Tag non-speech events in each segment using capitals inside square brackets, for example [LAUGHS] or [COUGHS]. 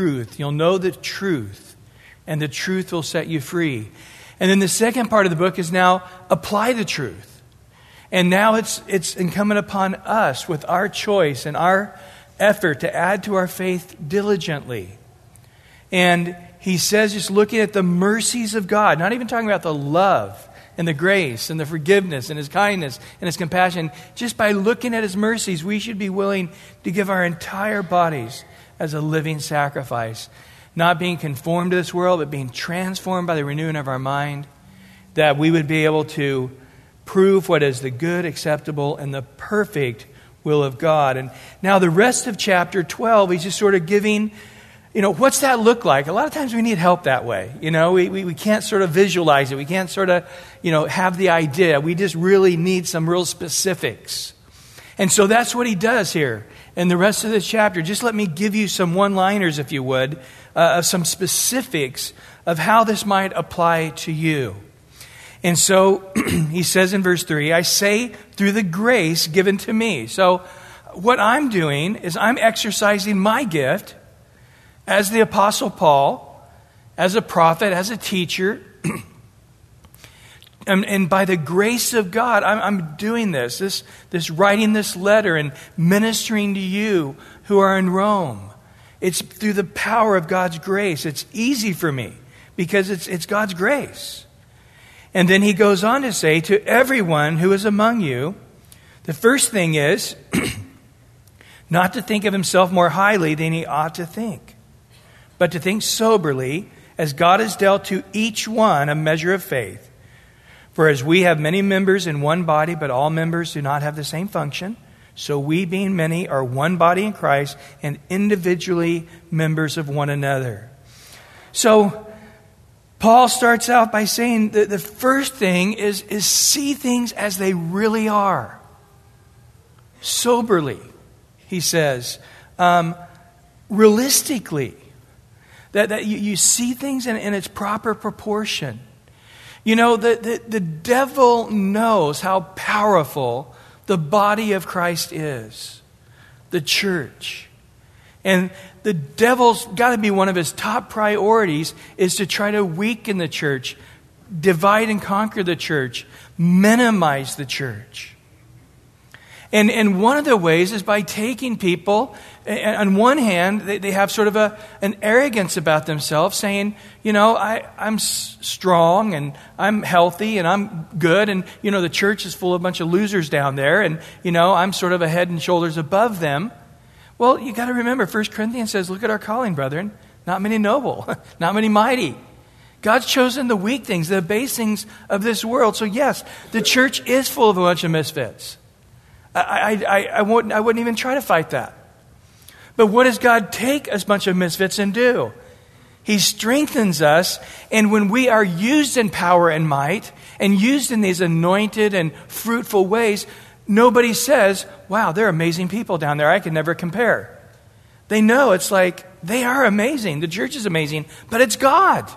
truth. You'll know the truth, and the truth will set you free. And then the second part of the book is now apply the truth. And now it's, it's incumbent upon us with our choice and our effort to add to our faith diligently. And he says, just looking at the mercies of God, not even talking about the love and the grace and the forgiveness and his kindness and his compassion, just by looking at his mercies, we should be willing to give our entire bodies as a living sacrifice, not being conformed to this world, but being transformed by the renewing of our mind, that we would be able to prove what is the good, acceptable, and the perfect will of God. And now, the rest of chapter 12, he's just sort of giving, you know, what's that look like? A lot of times we need help that way. You know, we, we, we can't sort of visualize it. We can't sort of, you know, have the idea. We just really need some real specifics. And so that's what he does here in the rest of this chapter. Just let me give you some one liners, if you would, uh, of some specifics of how this might apply to you. And so [CLEARS THROAT] he says in verse 3 I say through the grace given to me. So what I'm doing is I'm exercising my gift as the Apostle Paul, as a prophet, as a teacher. And, and, by the grace of God, I'm, I'm, doing this, this, this writing this letter and ministering to you who are in Rome. It's through the power of God's grace. It's easy for me because it's, it's God's grace. And then he goes on to say, to everyone who is among you, the first thing is [CLEARS THROAT] not to think of himself more highly than he ought to think, but to think soberly, as God has dealt to each one a measure of faith. For as we have many members in one body, but all members do not have the same function, so we, being many, are one body in Christ and individually members of one another. So, Paul starts out by saying that the first thing is, is see things as they really are. Soberly, he says. Um, realistically, that, that you, you see things in, in its proper proportion. You know, the, the, the devil knows how powerful the body of Christ is, the church. And the devil's got to be one of his top priorities is to try to weaken the church, divide and conquer the church, minimize the church. And, and one of the ways is by taking people, on one hand, they, they have sort of a, an arrogance about themselves, saying, you know, I, I'm strong and I'm healthy and I'm good, and, you know, the church is full of a bunch of losers down there, and, you know, I'm sort of a head and shoulders above them. Well, you got to remember, 1 Corinthians says, look at our calling, brethren. Not many noble, [LAUGHS] not many mighty. God's chosen the weak things, the base things of this world. So, yes, the church is full of a bunch of misfits. I, I, I, wouldn't, I wouldn't even try to fight that. But what does God take a bunch of misfits and do? He strengthens us, and when we are used in power and might, and used in these anointed and fruitful ways, nobody says, Wow, they're amazing people down there. I can never compare. They know it's like they are amazing. The church is amazing, but it's God.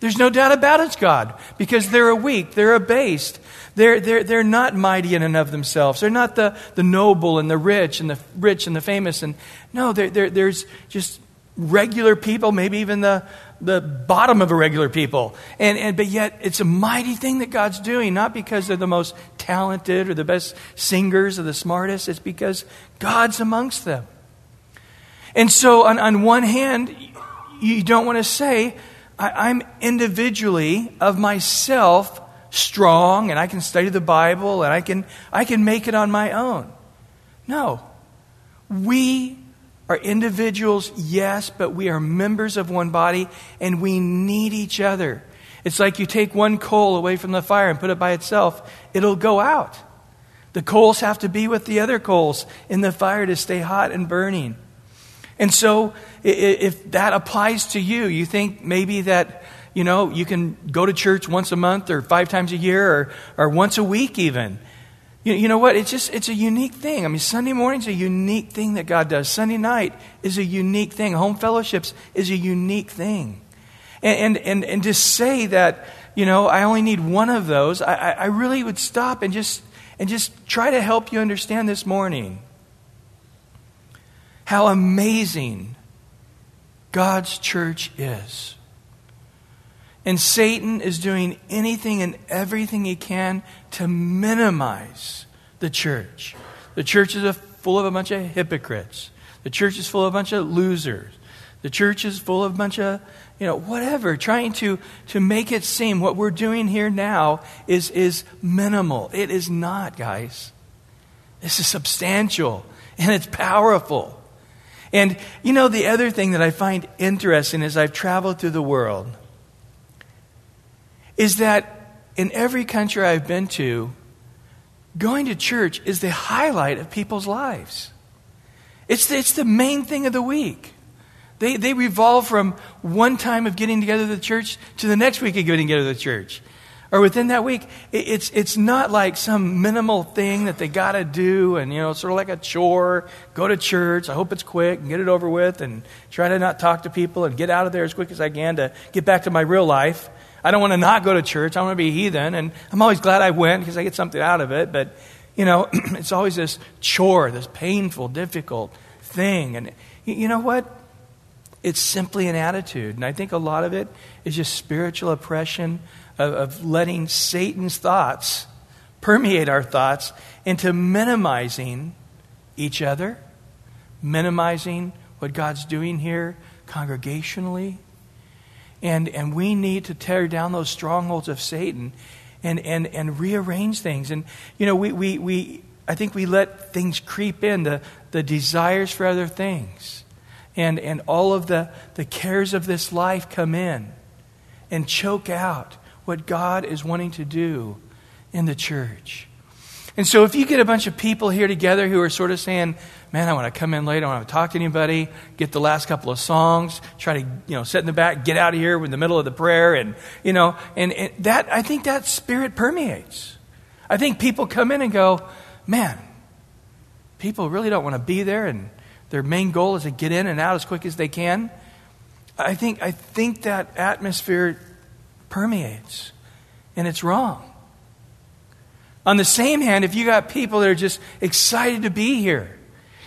There's no doubt about it's God because they're weak, they're abased, they're, they're, they're not mighty in and of themselves. They're not the, the noble and the rich and the rich and the famous. And no, they're, they're, there's just regular people, maybe even the, the bottom of a regular people. And, and, but yet, it's a mighty thing that God's doing, not because they're the most talented or the best singers or the smartest. It's because God's amongst them. And so, on, on one hand, you don't want to say, I, am individually of myself strong and I can study the Bible and I can, I can make it on my own. No. We are individuals, yes, but we are members of one body and we need each other. It's like you take one coal away from the fire and put it by itself, it'll go out. The coals have to be with the other coals in the fire to stay hot and burning. And so, if that applies to you, you think maybe that, you know, you can go to church once a month or five times a year or, or once a week even. You, you know what? It's just, it's a unique thing. I mean, Sunday morning's a unique thing that God does. Sunday night is a unique thing. Home fellowships is a unique thing. And, and, and, and to say that, you know, I only need one of those, I, I really would stop and just, and just try to help you understand this morning how amazing God's church is. And Satan is doing anything and everything he can to minimize the church. The church is full of a bunch of hypocrites. The church is full of a bunch of losers. The church is full of a bunch of, you know, whatever, trying to, to make it seem what we're doing here now is, is minimal. It is not, guys. This is substantial and it's powerful. And, you know, the other thing that I find interesting as I've traveled through the world is that in every country I've been to, going to church is the highlight of people's lives. It's the, it's the main thing of the week. They, they revolve from one time of getting together to the church to the next week of getting together to the church. Or within that week, it's, it's not like some minimal thing that they got to do and, you know, sort of like a chore. Go to church. I hope it's quick and get it over with and try to not talk to people and get out of there as quick as I can to get back to my real life. I don't want to not go to church. I want to be a heathen. And I'm always glad I went because I get something out of it. But, you know, [CLEARS THROAT] it's always this chore, this painful, difficult thing. And you know what? It's simply an attitude. And I think a lot of it is just spiritual oppression of, of letting Satan's thoughts permeate our thoughts into minimizing each other, minimizing what God's doing here congregationally, and, and we need to tear down those strongholds of Satan and, and, and rearrange things. And, you know, we, we, we, I think we let things creep in, the, the desires for other things. And, and all of the, the cares of this life come in and choke out what God is wanting to do in the church. And so, if you get a bunch of people here together who are sort of saying, Man, I want to come in late, I don't want to talk to anybody, get the last couple of songs, try to, you know, sit in the back, get out of here in the middle of the prayer, and, you know, and, and that, I think that spirit permeates. I think people come in and go, Man, people really don't want to be there, and their main goal is to get in and out as quick as they can. I think, I think that atmosphere permeates, and it's wrong. On the same hand, if you got people that are just excited to be here,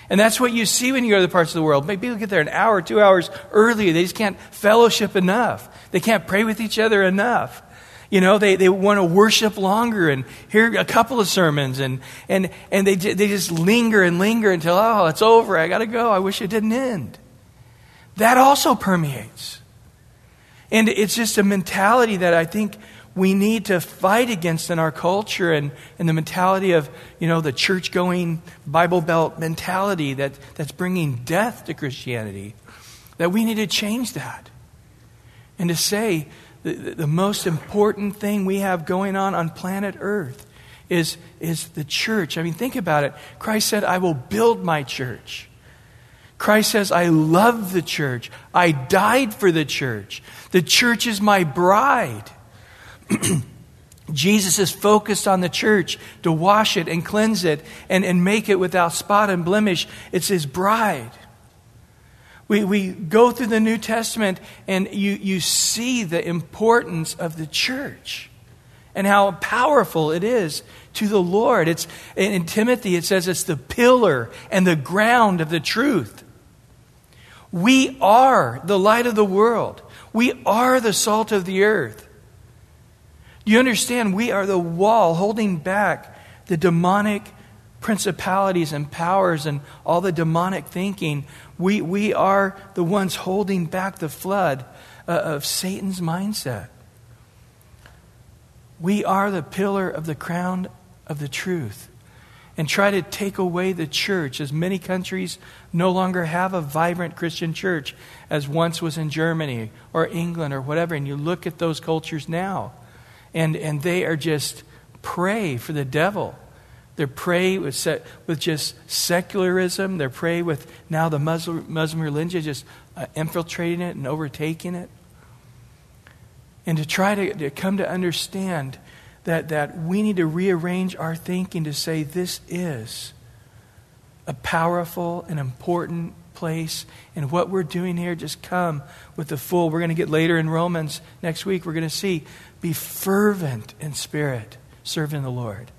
and that's what you see when you go to other parts of the world. Maybe people get there an hour, two hours earlier. They just can't fellowship enough. They can't pray with each other enough. You know, they, they want to worship longer and hear a couple of sermons, and, and, and they, they just linger and linger until, oh, it's over. I got to go. I wish it didn't end. That also permeates. And it's just a mentality that I think we need to fight against in our culture and, and the mentality of, you know, the church going Bible Belt mentality that, that's bringing death to Christianity. That we need to change that. And to say the, the most important thing we have going on on planet Earth is, is the church. I mean, think about it. Christ said, I will build my church. Christ says, I love the church. I died for the church. The church is my bride. [CLEARS THROAT] Jesus is focused on the church to wash it and cleanse it and, and make it without spot and blemish. It's his bride. We, we go through the New Testament and you, you see the importance of the church and how powerful it is to the Lord. It's, in Timothy, it says it's the pillar and the ground of the truth. We are the light of the world. We are the salt of the earth. You understand, we are the wall holding back the demonic principalities and powers and all the demonic thinking. We, we are the ones holding back the flood uh, of Satan's mindset. We are the pillar of the crown of the truth. And try to take away the church, as many countries no longer have a vibrant Christian church as once was in Germany or England or whatever. And you look at those cultures now and, and they are just prey for the devil. They're prey with, se- with just secularism. They're prey with now the Muslim, Muslim religion just uh, infiltrating it and overtaking it. And to try to, to come to understand that, that we need to rearrange our thinking to say this is a powerful and important place. And what we're doing here, just come with the full. We're going to get later in Romans next week. We're going to see be fervent in spirit, serving the Lord.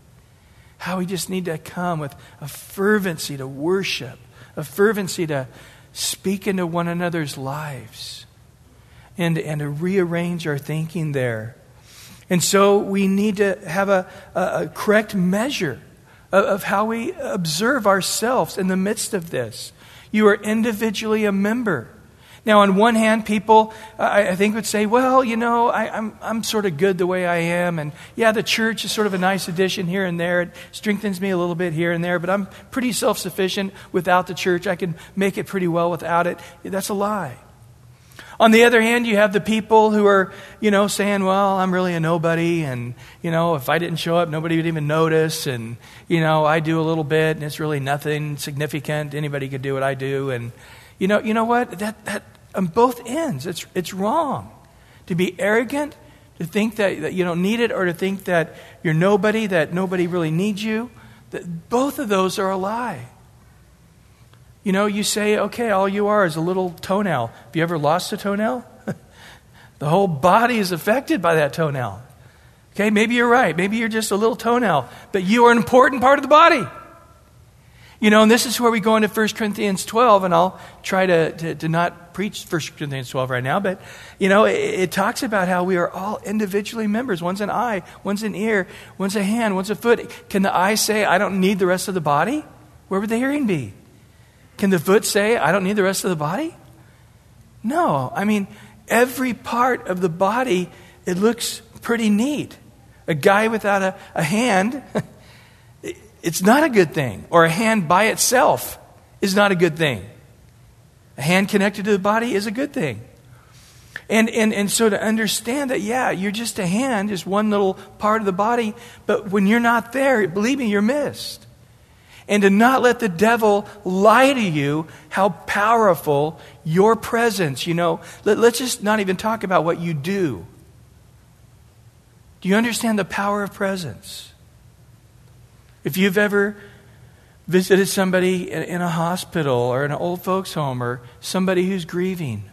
How we just need to come with a fervency to worship, a fervency to, speak into one another's lives and, and to rearrange our thinking there. And so we need to have a, a, correct measure of, of how we observe ourselves in the midst of this. You are individually a member. Now, on one hand, people, I, I think, would say, well, you know, I, I'm, I'm sort of good the way I am. And yeah, the church is sort of a nice addition here and there. It strengthens me a little bit here and there, but I'm pretty self sufficient without the church. I can make it pretty well without it. That's a lie. On the other hand, you have the people who are, you know, saying, well, I'm really a nobody, and, you know, if I didn't show up, nobody would even notice, and, you know, I do a little bit, and it's really nothing significant. Anybody could do what I do. And, you know, you know what? That, that, on both ends, it's, it's wrong. To be arrogant, to think that, that you don't need it, or to think that you're nobody, that nobody really needs you, that both of those are a lie. You know, you say, okay, all you are is a little toenail. Have you ever lost a toenail? [LAUGHS] the whole body is affected by that toenail. Okay, maybe you're right. Maybe you're just a little toenail, but you are an important part of the body. You know, and this is where we go into 1 Corinthians 12, and I'll try to, to, to not preach 1 Corinthians 12 right now, but, you know, it, it, talks about how we are all individually members. One's an eye, one's an ear, one's a hand, one's a foot. Can the eye say, I don't need the rest of the body? Where would the hearing be? Can the foot say, I don't need the rest of the body? No. I mean, every part of the body, it looks pretty neat. A guy without a, a hand, [LAUGHS] it's not a good thing. Or a hand by itself is not a good thing. A hand connected to the body is a good thing. And, and, and so to understand that, yeah, you're just a hand, just one little part of the body, but when you're not there, believe me, you're missed and to not let the devil lie to you how powerful your presence, you know, let, us just not even talk about what you do. Do you understand the power of presence? If you've ever visited somebody in a hospital or in an old folks' home or somebody who's grieving,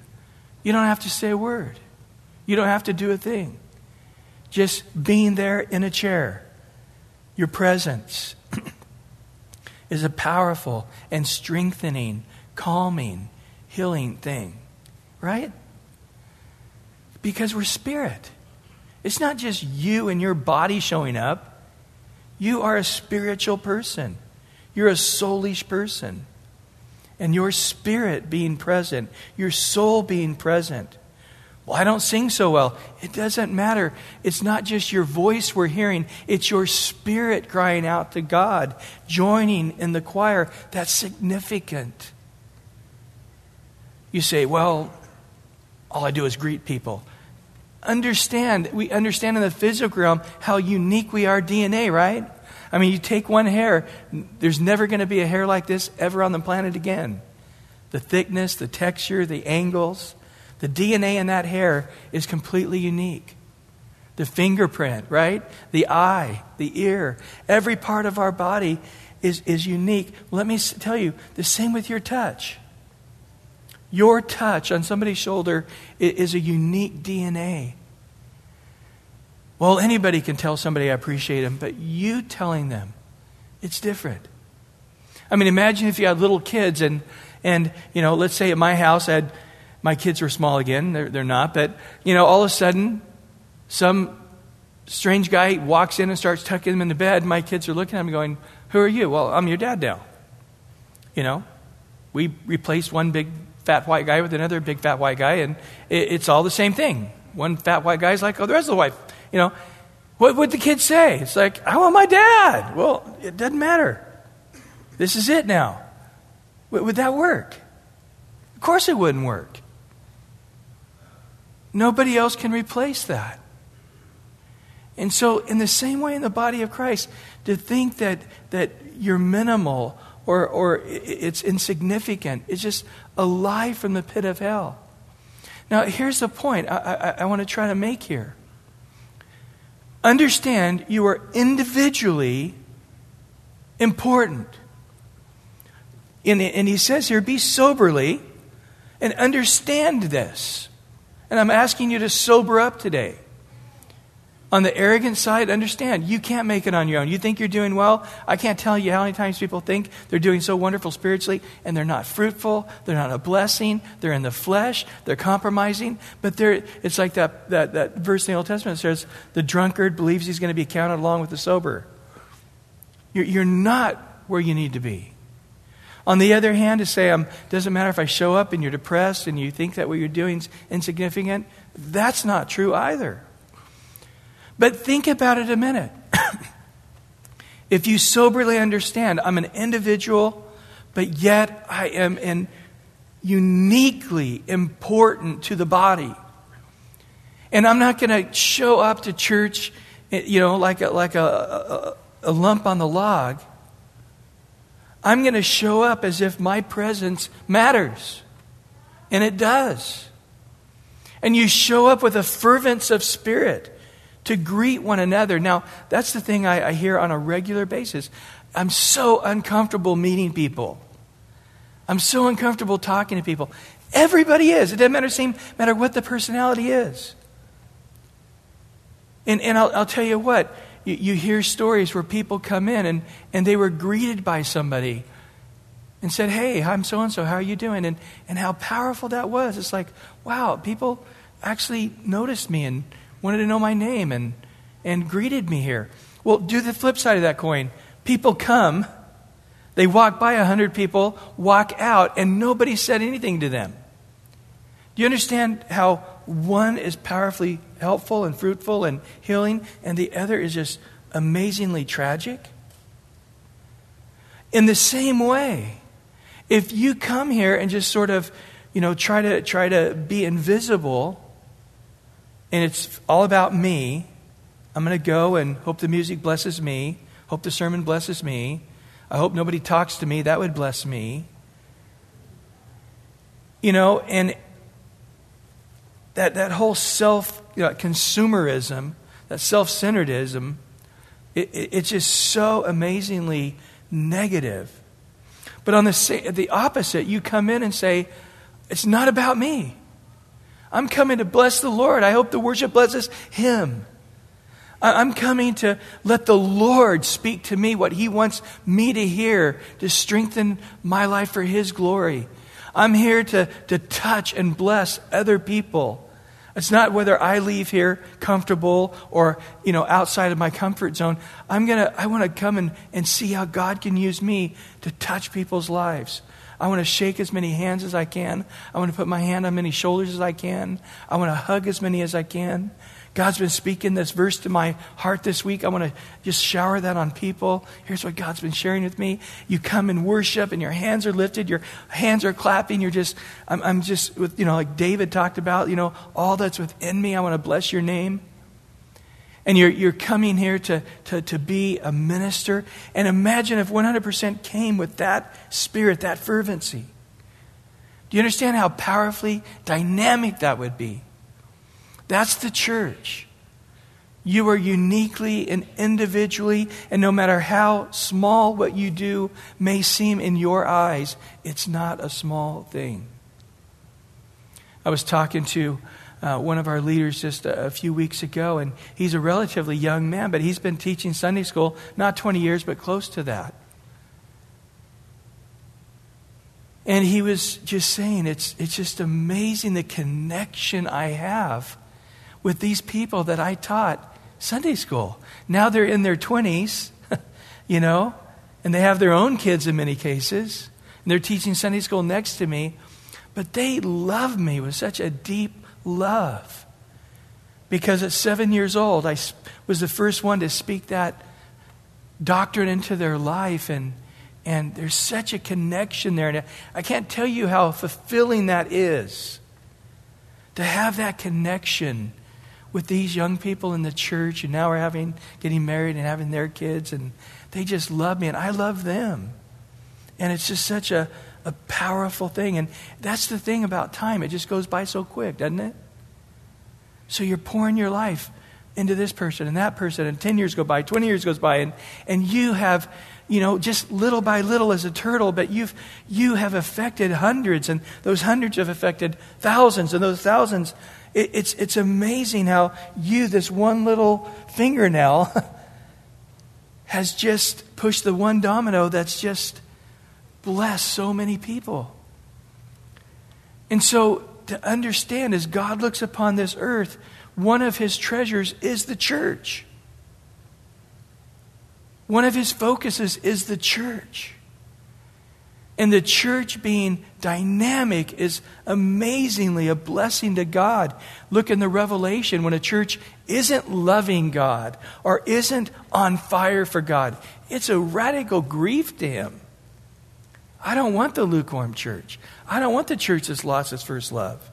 you don't have to say a word. You don't have to do a thing. Just being there in a chair, your presence is a powerful and strengthening, calming, healing thing. Right? Because we're spirit. It's not just you and your body showing up. You are a spiritual person. You're a soulish person. And your spirit being present, your soul being present. Well, I don't sing so well. It doesn't matter. It's not just your voice we're hearing, it's your spirit crying out to God, joining in the choir. That's significant. You say, well, all I do is greet people. Understand, we understand in the physical realm how unique we are DNA, right? I mean, you take one hair, there's never going to be a hair like this ever on the planet again. The thickness, the texture, the angles. The DNA in that hair is completely unique. The fingerprint, right? The eye, the ear, every part of our body is, is unique. Let me tell you, the same with your touch. Your touch on somebody's shoulder is a unique DNA. Well, anybody can tell somebody I appreciate them, but you telling them, it's different. I mean, imagine if you had little kids and, and you know, let's say at my house I had my kids are small again. They're, they're not. But, you know, all of a sudden, some strange guy walks in and starts tucking them in the bed. My kids are looking at him going, Who are you? Well, I'm your dad now. You know, we replaced one big fat white guy with another big fat white guy, and it, it's all the same thing. One fat white guy's like, Oh, the rest of the wife. You know, what would the kids say? It's like, I want my dad. Well, it doesn't matter. This is it now. Would that work? Of course it wouldn't work. Nobody else can replace that. And so, in the same way in the body of Christ, to think that, that you're minimal or, or it's insignificant, it's just a lie from the pit of hell. Now, here's the point I, I, I want to try to make here. Understand you are individually important. And, and he says here, be soberly and understand this. And I'm asking you to sober up today. On the arrogant side, understand, you can't make it on your own. You think you're doing well. I can't tell you how many times people think they're doing so wonderful spiritually, and they're not fruitful. They're not a blessing. They're in the flesh. They're compromising. But they're, it's like that, that, that verse in the Old Testament says, the drunkard believes he's going to be counted along with the sober. You're, you're not where you need to be. On the other hand, to say, um, doesn't matter if I show up and you're depressed and you think that what you're doing is insignificant, that's not true either. But think about it a minute. [COUGHS] if you soberly understand, I'm an individual, but yet I am in uniquely important to the body. And I'm not going to show up to church, you know, like a, like a, a, a lump on the log. I'm going to show up as if my presence matters. And it does. And you show up with a fervence of spirit to greet one another. Now, that's the thing I, I hear on a regular basis. I'm so uncomfortable meeting people. I'm so uncomfortable talking to people. Everybody is. It doesn't matter, same matter what the personality is. And, and I'll, I'll tell you what, you, you hear stories where people come in and, and they were greeted by somebody and said, Hey, I'm so and so, how are you doing? And, and how powerful that was. It's like, wow, people actually noticed me and wanted to know my name and, and greeted me here. Well, do the flip side of that coin. People come, they walk by a hundred people, walk out, and nobody said anything to them. Do you understand how one is powerfully helpful and fruitful and healing, and the other is just amazingly tragic? In the same way, if you come here and just sort of, you know, try to try to be invisible and it's all about me. I'm going to go and hope the music blesses me, hope the sermon blesses me. I hope nobody talks to me. That would bless me. You know, and that, that whole self you know, consumerism, that self centeredism, it, it, it's just so amazingly negative. But on the, the opposite, you come in and say, It's not about me. I'm coming to bless the Lord. I hope the worship blesses Him. I'm coming to let the Lord speak to me what He wants me to hear to strengthen my life for His glory. I'm here to, to touch and bless other people. It's not whether I leave here comfortable or, you know, outside of my comfort zone. I'm gonna, I want to come and, and see how God can use me to touch people's lives. I want to shake as many hands as I can. I want to put my hand on many shoulders as I can. I want to hug as many as I can. God's been speaking this verse to my heart this week. I want to just shower that on people. Here's what God's been sharing with me. You come and worship, and your hands are lifted, your hands are clapping. You're just, I'm, I'm just, with, you know, like David talked about, you know, all that's within me. I want to bless your name and you're, you're coming here to, to, to be a minister. And imagine if 100% came with that spirit, that fervency. Do you understand how powerfully dynamic that would be? That's the church. You are uniquely and individually, and no matter how small what you do may seem in your eyes, it's not a small thing. I was talking to uh, one of our leaders just a, a, few weeks ago, and he's a relatively young man, but he's been teaching Sunday school not 20 years, but close to that. And he was just saying, it's, it's just amazing the connection I have with these people that I taught Sunday school. Now they're in their 20s, [LAUGHS] you know, and they have their own kids in many cases, and they're teaching Sunday school next to me. But they love me with such a deep love. Because at seven years old, I was the first one to speak that doctrine into their life, and, and there's such a connection there. And I can't tell you how fulfilling that is to have that connection with these young people in the church, and now we're having getting married and having their kids, and they just love me, and I love them. And it's just such a, a powerful thing. And that's the thing about time. It just goes by so quick, doesn't it? So you're pouring your life into this person and that person, and 10 years go by, 20 years goes by, and, and you have, you know, just little by little as a turtle, but you've, you have affected hundreds, and those hundreds have affected thousands, and those thousands, it, it's, it's amazing how you, this one little fingernail, [LAUGHS] has just pushed the one domino that's just blessed so many people. And so, to understand as God looks upon this earth, one of his treasures is the church. One of his focuses is the church. And the church being dynamic is amazingly a blessing to God. Look in the Revelation when a church isn't loving God or isn't on fire for God, it's a radical grief to him. I don't want the lukewarm church. I don't want the church that's lost its first love.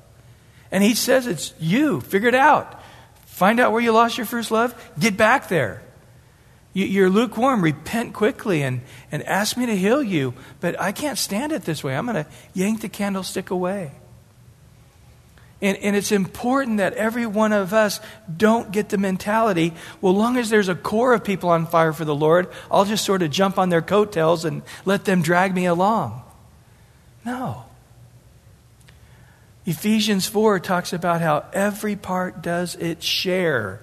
And he says it's you. Figure it out. Find out where you lost your first love. Get back there. You're lukewarm. Repent quickly and, and ask me to heal you. But I can't stand it this way. I'm going to yank the candlestick away. And, and it's important that every one of us don't get the mentality, well, long as there's a core of people on fire for the Lord, I'll just sort of jump on their coattails and let them drag me along. No. Ephesians 4 talks about how every part does its share,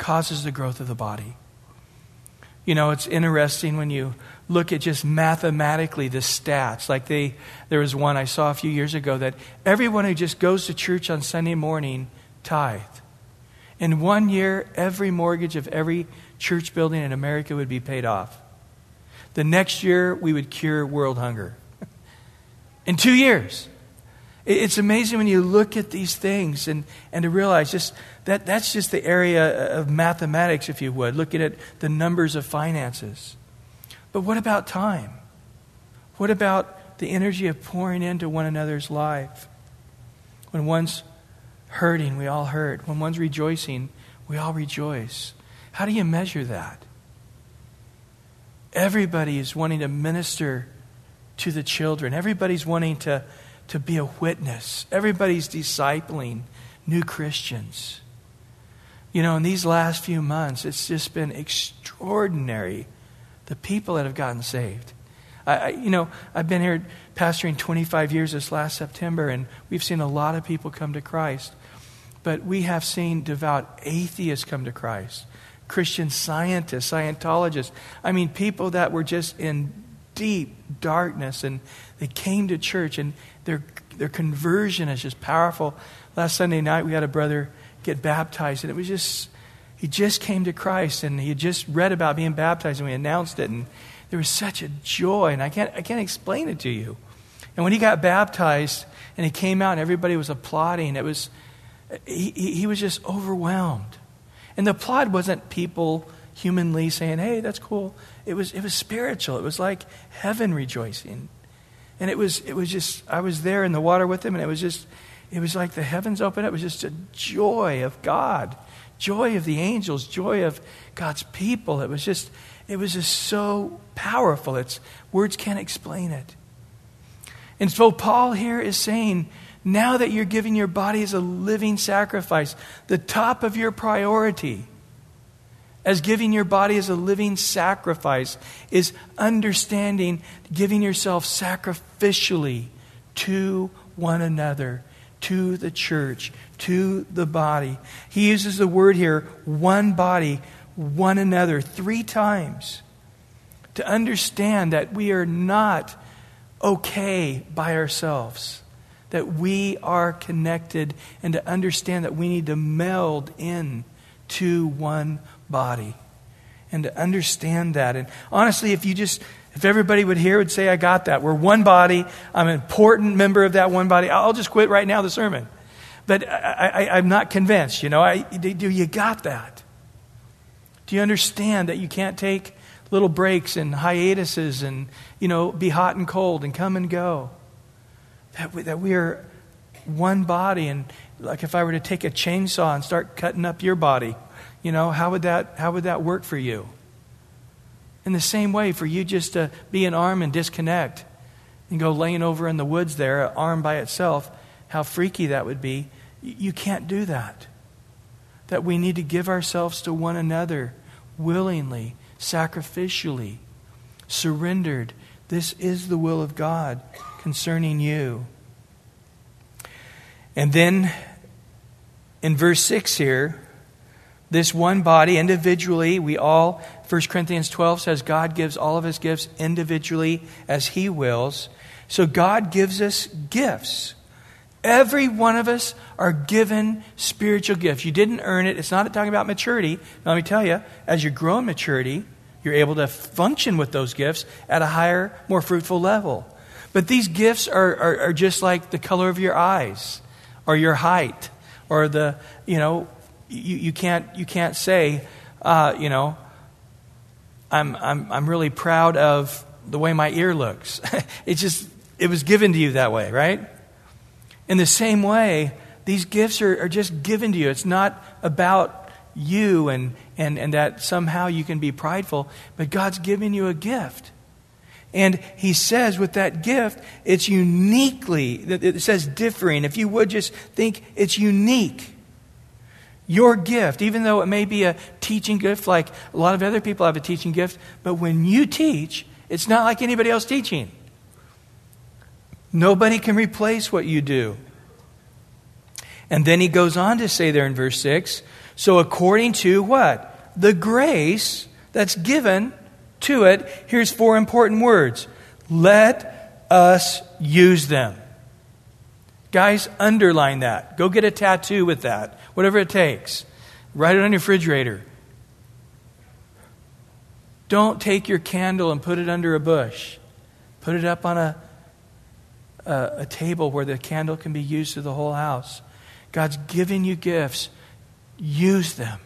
causes the growth of the body. You know, it's interesting when you look at just mathematically the stats. Like they, there was one I saw a few years ago that everyone who just goes to church on Sunday morning tithe. In one year, every mortgage of every church building in America would be paid off. The next year, we would cure world hunger. [LAUGHS] in two years. It's amazing when you look at these things and, and to realize just that that's just the area of mathematics, if you would, looking at the numbers of finances. But what about time? What about the energy of pouring into one another's life? When one's hurting, we all hurt. When one's rejoicing, we all rejoice. How do you measure that? Everybody is wanting to minister to the children. Everybody's wanting to to be a witness. Everybody's discipling new Christians. You know, in these last few months, it's just been extraordinary the people that have gotten saved. I, I, you know, I've been here pastoring 25 years this last September, and we've seen a lot of people come to Christ. But we have seen devout atheists come to Christ, Christian scientists, Scientologists. I mean, people that were just in deep darkness and they came to church and their, their conversion is just powerful. Last Sunday night, we had a brother get baptized, and it was just, he just came to Christ, and he had just read about being baptized, and we announced it, and there was such a joy, and I can't, I can't explain it to you. And when he got baptized, and he came out, and everybody was applauding, it was, he, he was just overwhelmed. And the applaud wasn't people humanly saying, hey, that's cool. It was, it was spiritual. It was like heaven rejoicing. And it was, it was just, I was there in the water with him, and it was just, it was like the heavens opened. It was just a joy of God, joy of the angels, joy of God's people. It was just, it was just so powerful. It's, words can't explain it. And so Paul here is saying, now that you're giving your body as a living sacrifice, the top of your priority as giving your body as a living sacrifice is understanding giving yourself sacrificially to one another, to the church, to the body. He uses the word here, one body, one another, three times to understand that we are not okay by ourselves, that we are connected, and to understand that we need to meld in to one body. And to understand that. And honestly, if you just, if everybody would hear, would say, I got that. We're one body. I'm an important member of that one body. I'll just quit right now the sermon. But I, am not convinced, you know. I, do you got that? Do you understand that you can't take little breaks and hiatuses and, you know, be hot and cold and come and go? That we, that we are one body. And like if I were to take a chainsaw and start cutting up your body, you know, how would that, how would that work for you? In the same way, for you just to be an arm and disconnect and go laying over in the woods there, an arm by itself, how freaky that would be. You can't do that. that we need to give ourselves to one another willingly, sacrificially, surrendered. This is the will of God concerning you. And then in verse 6 here, this one body individually, we all, 1 Corinthians 12 says God gives all of his gifts individually as he wills. So God gives us gifts. Every one of us are given spiritual gifts. You didn't earn it. It's not talking about maturity. Now, let me tell you, as you grow in maturity, you're able to function with those gifts at a higher, more fruitful level. But these gifts are, are, are just like the color of your eyes or your height or the, you know, you, you, can't, you can't say, uh, you know, I'm, I'm, I'm really proud of the way my ear looks. [LAUGHS] it just, it was given to you that way, right? In the same way, these gifts are, are just given to you. It's not about you and, and, and that somehow you can be prideful, but God's given you a gift. And he says with that gift, it's uniquely, it says differing. If you would just think it's unique. Your gift, even though it may be a teaching gift like a lot of other people have a teaching gift, but when you teach, it's not like anybody else teaching. Nobody can replace what you do. And then he goes on to say there in verse 6 so according to what? The grace that's given to it, here's four important words. Let us use them. Guys, underline that. Go get a tattoo with that, whatever it takes. Write it on your refrigerator. Don't take your candle and put it under a bush. Put it up on a, a, a table where the candle can be used to the whole house. God's giving you gifts. Use them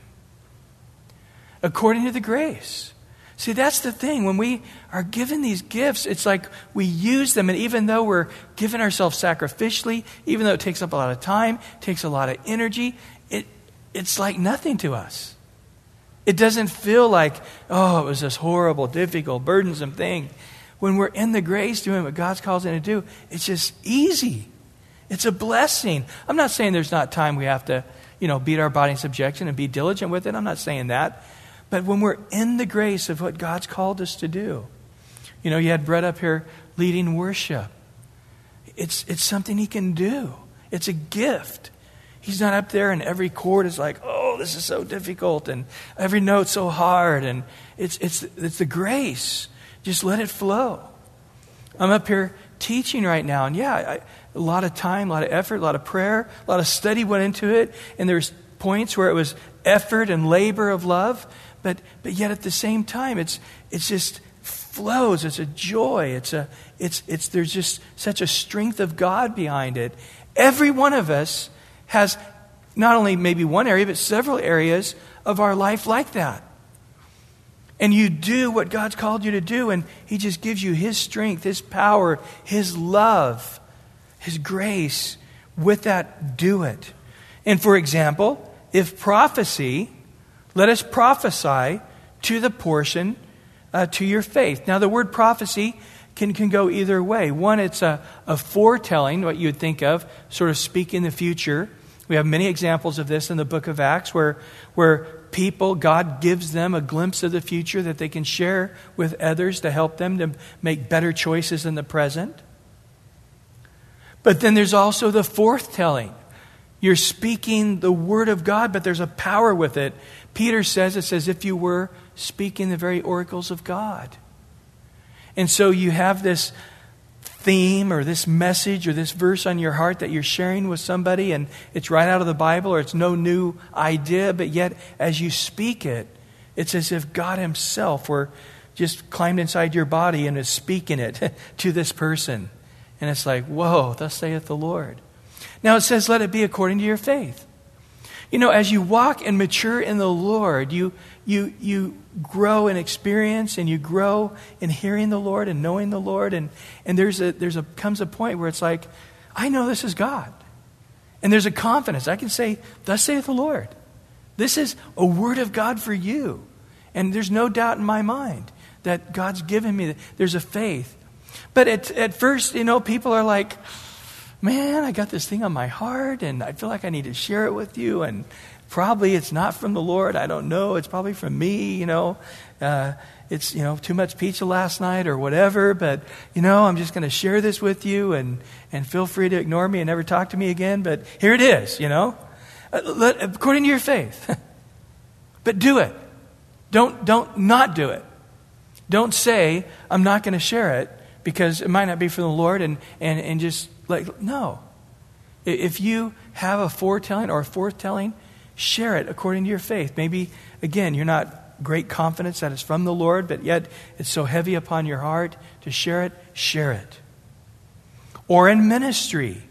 according to the grace. See, that's the thing. When we are given these gifts, it's like we use them, and even though we're giving ourselves sacrificially, even though it takes up a lot of time, takes a lot of energy, it, it's like nothing to us. It doesn't feel like, oh, it was this horrible, difficult, burdensome thing. When we're in the grace doing what God's calls us to do, it's just easy. It's a blessing. I'm not saying there's not time we have to, you know, beat our body in subjection and be diligent with it. I'm not saying that. But when we're in the grace of what God's called us to do, you know, you had Brett up here leading worship. It's, it's something he can do, it's a gift. He's not up there and every chord is like, oh, this is so difficult, and every note so hard. And it's, it's, it's the grace. Just let it flow. I'm up here teaching right now, and yeah, I, a lot of time, a lot of effort, a lot of prayer, a lot of study went into it, and there's points where it was effort and labor of love, but, but yet at the same time, it's, it's just flows. It's a joy. It's a, it's, it's, there's just such a strength of God behind it. Every one of us has not only maybe one area, but several areas of our life like that. And you do what God's called you to do, and He just gives you His strength, His power, His love, His grace. With that, do it. And for example, if prophecy let us prophesy to the portion uh, to your faith. Now, the word prophecy can, can go either way. One, it's a, a foretelling, what you would think of, sort of speak in the future. We have many examples of this in the book of Acts where, where people, God gives them a glimpse of the future that they can share with others to help them to make better choices in the present. But then there's also the forthtelling. You're speaking the word of God, but there's a power with it Peter says it's as if you were speaking the very oracles of God. And so you have this theme or this message or this verse on your heart that you're sharing with somebody, and it's right out of the Bible or it's no new idea, but yet as you speak it, it's as if God Himself were just climbed inside your body and is speaking it [LAUGHS] to this person. And it's like, whoa, thus saith the Lord. Now it says, let it be according to your faith. You know, as you walk and mature in the Lord, you, you, you grow in experience and you grow in hearing the Lord and knowing the Lord. And, and there's a, there's a, comes a point where it's like, I know this is God. And there's a confidence. I can say, Thus saith the Lord. This is a word of God for you. And there's no doubt in my mind that God's given me. There's a faith. But at, at first, you know, people are like, man, I got this thing on my heart and I feel like I need to share it with you. And probably it's not from the Lord. I don't know. It's probably from me, you know. Uh, it's, you know, too much pizza last night or whatever, but, you know, I'm just going to share this with you and, and feel free to ignore me and never talk to me again. But here it is, you know, uh, according to your faith. [LAUGHS] but do it. Don't, don't not do it. Don't say, I'm not going to share it because it might not be from the Lord and, and, and just like, no. If you have a foretelling or a forthtelling, share it according to your faith. Maybe, again, you're not great confidence that it's from the Lord, but yet it's so heavy upon your heart to share it, share it. Or in ministry,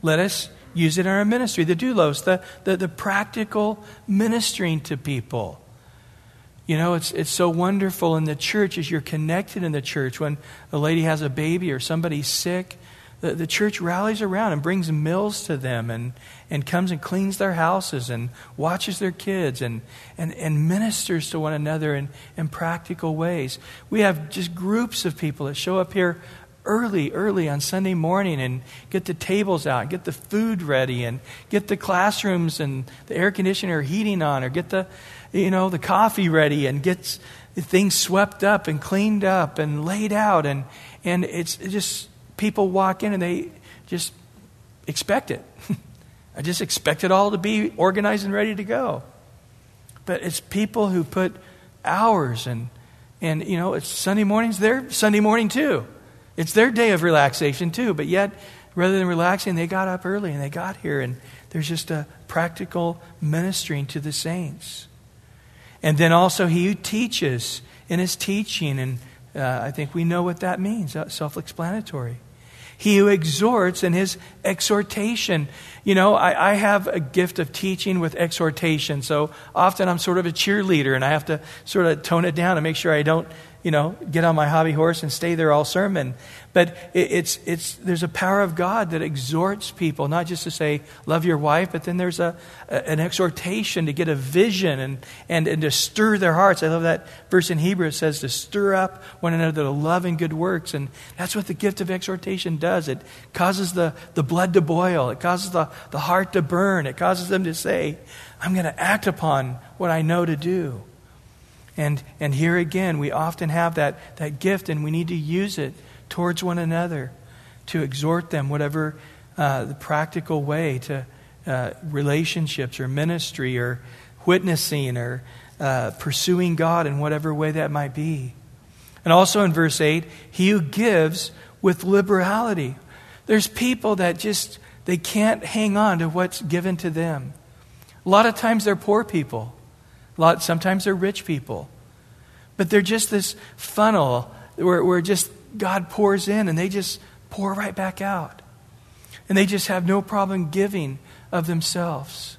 let us use it in our ministry. The doulos, the, the, the practical ministering to people. You know, it's, it's so wonderful in the church as you're connected in the church. When a lady has a baby or somebody's sick, the, the church rallies around and brings meals to them and, and comes and cleans their houses and watches their kids and, and, and ministers to one another in, in practical ways. We have just groups of people that show up here early, early on Sunday morning and get the tables out, get the food ready, and get the classrooms and the air conditioner heating on, or get the you know, the coffee ready and gets things swept up and cleaned up and laid out. And, and it's just people walk in and they just expect it. [LAUGHS] I just expect it all to be organized and ready to go. But it's people who put hours and, and you know, it's Sunday mornings, their Sunday morning too. It's their day of relaxation too. But yet, rather than relaxing, they got up early and they got here. And there's just a practical ministering to the saints. And then also, he who teaches in his teaching, and uh, I think we know what that means, uh, self explanatory. He who exhorts in his exhortation. You know, I, I, have a gift of teaching with exhortation, so often I'm sort of a cheerleader and I have to sort of tone it down and make sure I don't you know, get on my hobby horse and stay there all sermon. But it, it's, it's, there's a power of God that exhorts people, not just to say, love your wife, but then there's a, a, an exhortation to get a vision and, and, and to stir their hearts. I love that verse in Hebrew. It says to stir up one another to love and good works. And that's what the gift of exhortation does. It causes the, the blood to boil, it causes the, the heart to burn, it causes them to say, I'm going to act upon what I know to do. And, and here again, we often have that, that gift, and we need to use it towards one another to exhort them, whatever uh, the practical way to uh, relationships or ministry or witnessing or uh, pursuing God in whatever way that might be. And also in verse 8, he who gives with liberality. There's people that just, they can't hang on to what's given to them. A lot of times they're poor people. Lot, sometimes they're rich people. But they're just this funnel where, where just God pours in and they just pour right back out. And they just have no problem giving of themselves.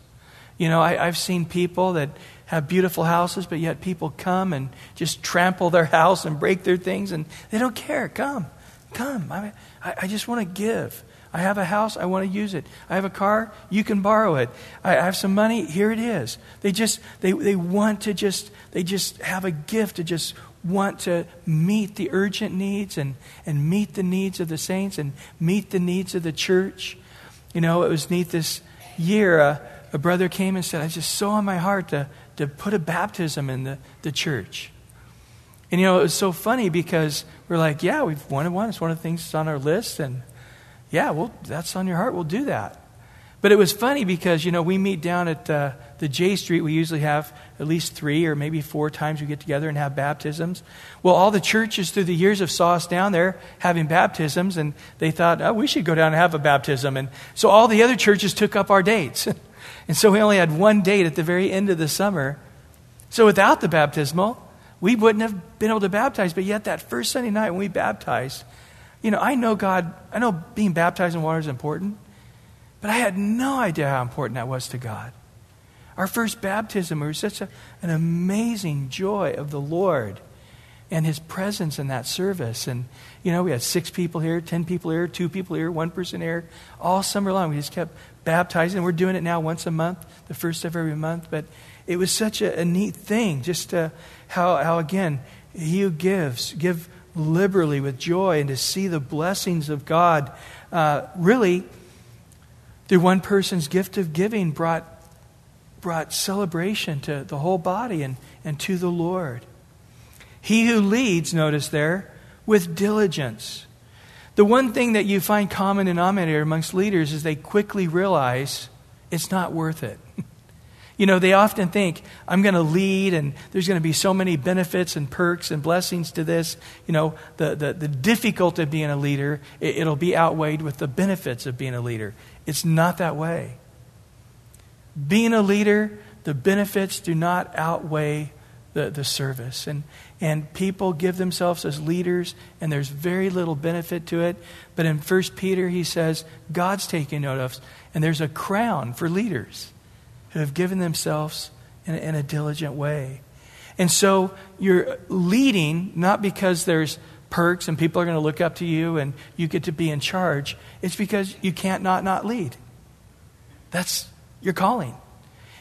You know, I, I've seen people that have beautiful houses, but yet people come and just trample their [LAUGHS] house and break their things, and they don't care. Come, come. I, I, I just want to give. I have a house, I want to use it. I have a car, you can borrow it. I have some money, here it is. They just they, they want to just they just have a gift to just want to meet the urgent needs and, and meet the needs of the saints and meet the needs of the church. You know, it was neat this year. Uh, a brother came and said, I just so on my heart to, to put a baptism in the, the church. And you know, it was so funny because we're like, yeah, we've wanted one. It's one of the things that's on our list. And yeah, well, that's on your heart. We'll do that. But it was funny because, you know, we meet down at uh, the J Street. We usually have at least three or maybe four times we get together and have baptisms. Well, all the churches through the years have saw us down there having baptisms, and they thought, oh, we should go down and have a baptism. And so all the other churches took up our dates. [LAUGHS] and so we only had one date at the very end of the summer. So without the baptismal, we wouldn't have been able to baptize. But yet, that first Sunday night when we baptized, you know, I know God, I know being baptized in water is important, but I had no idea how important that was to God. Our first baptism was such a, an amazing joy of the Lord and his presence in that service. And, you know, we had six people here, ten people here, two people here, one person here, all summer long. We just kept baptizing. We're doing it now once a month, the first of every month. But it was such a, a neat thing, just how, how, again, he who gives, give liberally with joy and to see the blessings of God. Uh, really, Through one person's gift of giving brought, brought celebration to the whole body and, and to the Lord. He who leads, notice there, with diligence. The one thing that you find common denominator amongst leaders is they quickly realize it's not worth it. You know, they often think, I'm going to lead, and there's going to be so many benefits and perks and blessings to this. You know, the, the, the difficulty of being a leader, it, it'll be outweighed with the benefits of being a leader. It's not that way. Being a leader, the benefits do not outweigh the, the service. And, and people give themselves as leaders, and there's very little benefit to it. But in 1 Peter, he says, God's taking note of us, and there's a crown for leaders who have given themselves in a, in a diligent way. And so you're leading not because there's perks and people are going to look up to you and you get to be in charge. It's because you can't not not lead. That's your calling.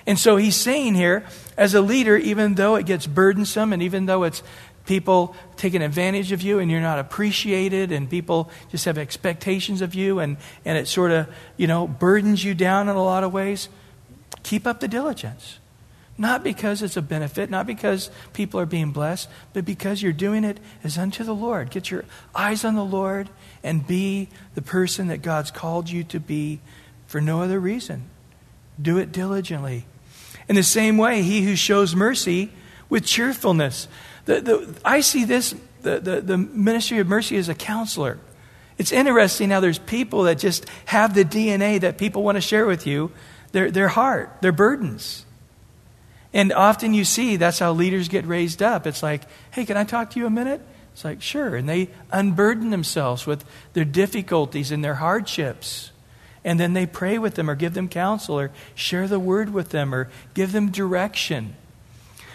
And so he's saying here, as a leader, even though it gets burdensome and even though it's people taking advantage of you and you're not appreciated and people just have expectations of you and, and it sort of, you know, burdens you down in a lot of ways, keep up the diligence. Not because it's a benefit, not because people are being blessed, but because you're doing it as unto the Lord. Get your eyes on the Lord and be the person that God's called you to be for no other reason. Do it diligently. In the same way, he who shows mercy with cheerfulness. The, the, I see this, the, the, the ministry of mercy as a counselor. It's interesting how there's people that just have the DNA that people want to share with you, their, their heart, their burdens. And often you see that's how leaders get raised up. It's like, hey, can I talk to you a minute? It's like, sure. And they unburden themselves with their difficulties and their hardships. And then they pray with them or give them counsel or share the word with them or give them direction.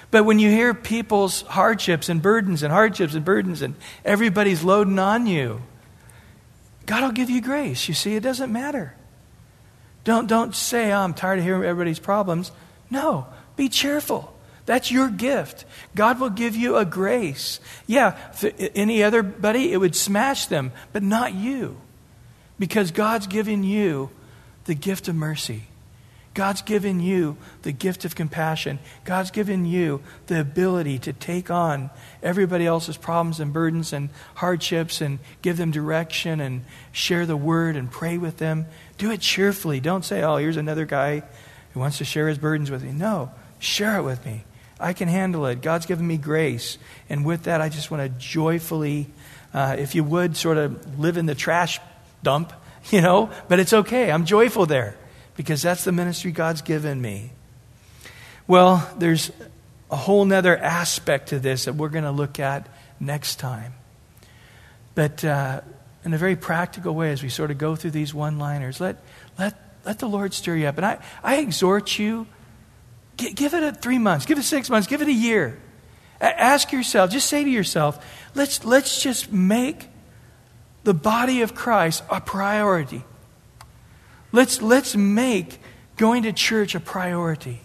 But when you hear people's hardships and burdens and hardships and burdens and everybody's loading on you, God will give you grace. You see, it doesn't matter. Don't, don't say, oh, I'm tired of hearing everybody's problems. No, be cheerful. That's your gift. God will give you a grace. Yeah, any other buddy, it would smash them, but not you. Because God's given you the gift of mercy. God's given you the gift of compassion. God's given you the ability to take on everybody else's problems and burdens and hardships and give them direction and share the word and pray with them. Do it cheerfully. Don't say, oh, here's another guy who wants to share his burdens with me. No, share it with me. I can handle it. God's given me grace. And with that, I just want to joyfully, uh, if you would, sort of live in the trash dump, [LAUGHS] you know, but it's okay. I'm joyful there because that's the ministry God's given me. Well, there's a whole nother aspect to this that we're going to look at next time. But uh, in a very practical way, as we sort of go through these one liners, let, let, let the Lord stir you up. And I, I exhort you give it a three months, give it six months, give it a year. A- ask yourself, just say to yourself, let's, let's just make the body of Christ a priority. Let's, let's make going to church a priority.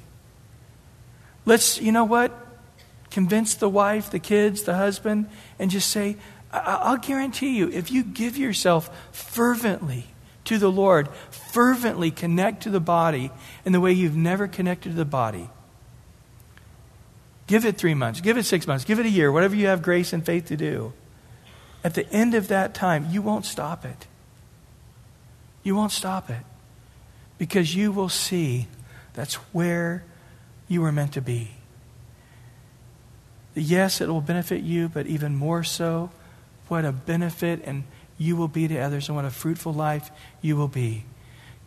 Let's, you know what? Convince the wife, the kids, the husband, and just say, I'll guarantee you, if you give yourself fervently to the Lord, fervently connect to the body in the way you've never connected to the body, give it three months, give it six months, give it a year, whatever you have grace and faith to do. At the end of that time, you won't stop it. You won't stop it because you will see that's where you were meant to be. Yes, it will benefit you, but even more so, what a benefit and you will be to others and what a fruitful life you will be.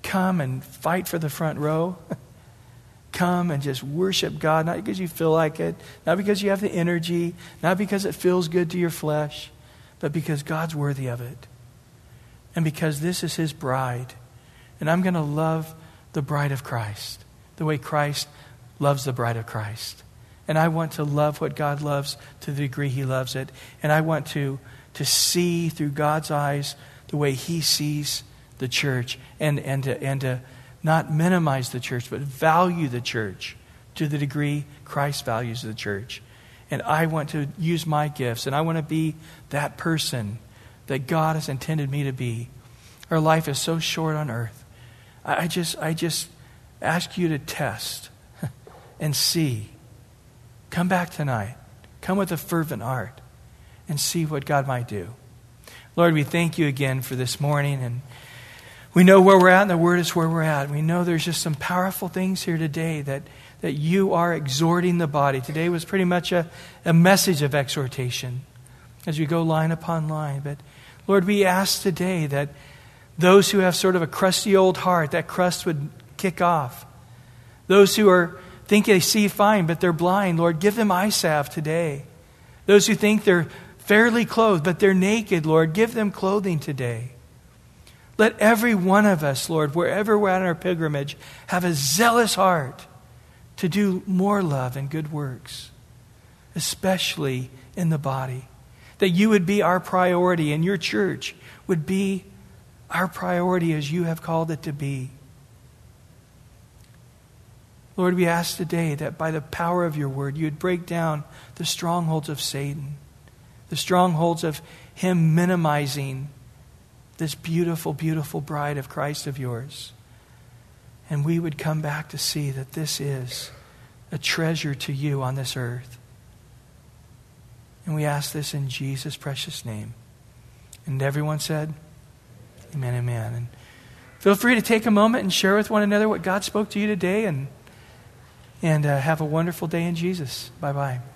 Come and fight for the front row. [LAUGHS] Come and just worship God, not because you feel like it, not because you have the energy, not because it feels good to your flesh, but because God's worthy of it. And because this is His bride and I'm going to love the bride of Christ the way Christ loves the bride of Christ. And I want to love what God loves to the degree He loves it. And I want to, to see through God's eyes the way He sees the church and, and, to, and to not minimize the church, but value the church to the degree Christ values the church. And I want to use my gifts, and I want to be that person that God has intended me to be. Our life is so short on earth. I just, I just ask you to test [LAUGHS] and see. Come back tonight. Come with a fervent heart and see what God might do. Lord, we thank you again for this morning. And we know where we're at, and the Word is where we're at. We know there's just some powerful things here today that, that you are exhorting the body. Today was pretty much a, a message of exhortation as we go line upon line. But Lord, we ask today that those who have sort of a crusty old heart, that crust would kick off. Those who are think they see fine, but they're blind, Lord, give them eye salve today. Those who think they're fairly clothed, but they're naked, Lord, give them clothing today. Let every one of us, Lord, wherever we're on our pilgrimage, have a zealous heart to do more love and good works, especially in the body. That you would be our priority and your church would be our priority as you have called it to be. Lord, we ask today that by the power of your word, you would break down the strongholds of Satan, the strongholds of him minimizing this beautiful, beautiful bride of Christ of yours. And we would come back to see that this is a treasure to you on this earth. And we ask this in Jesus' precious name. And everyone said, Amen, amen. And feel free to take a moment and share with one another what God spoke to you today and and uh, have a wonderful day in Jesus. Bye bye.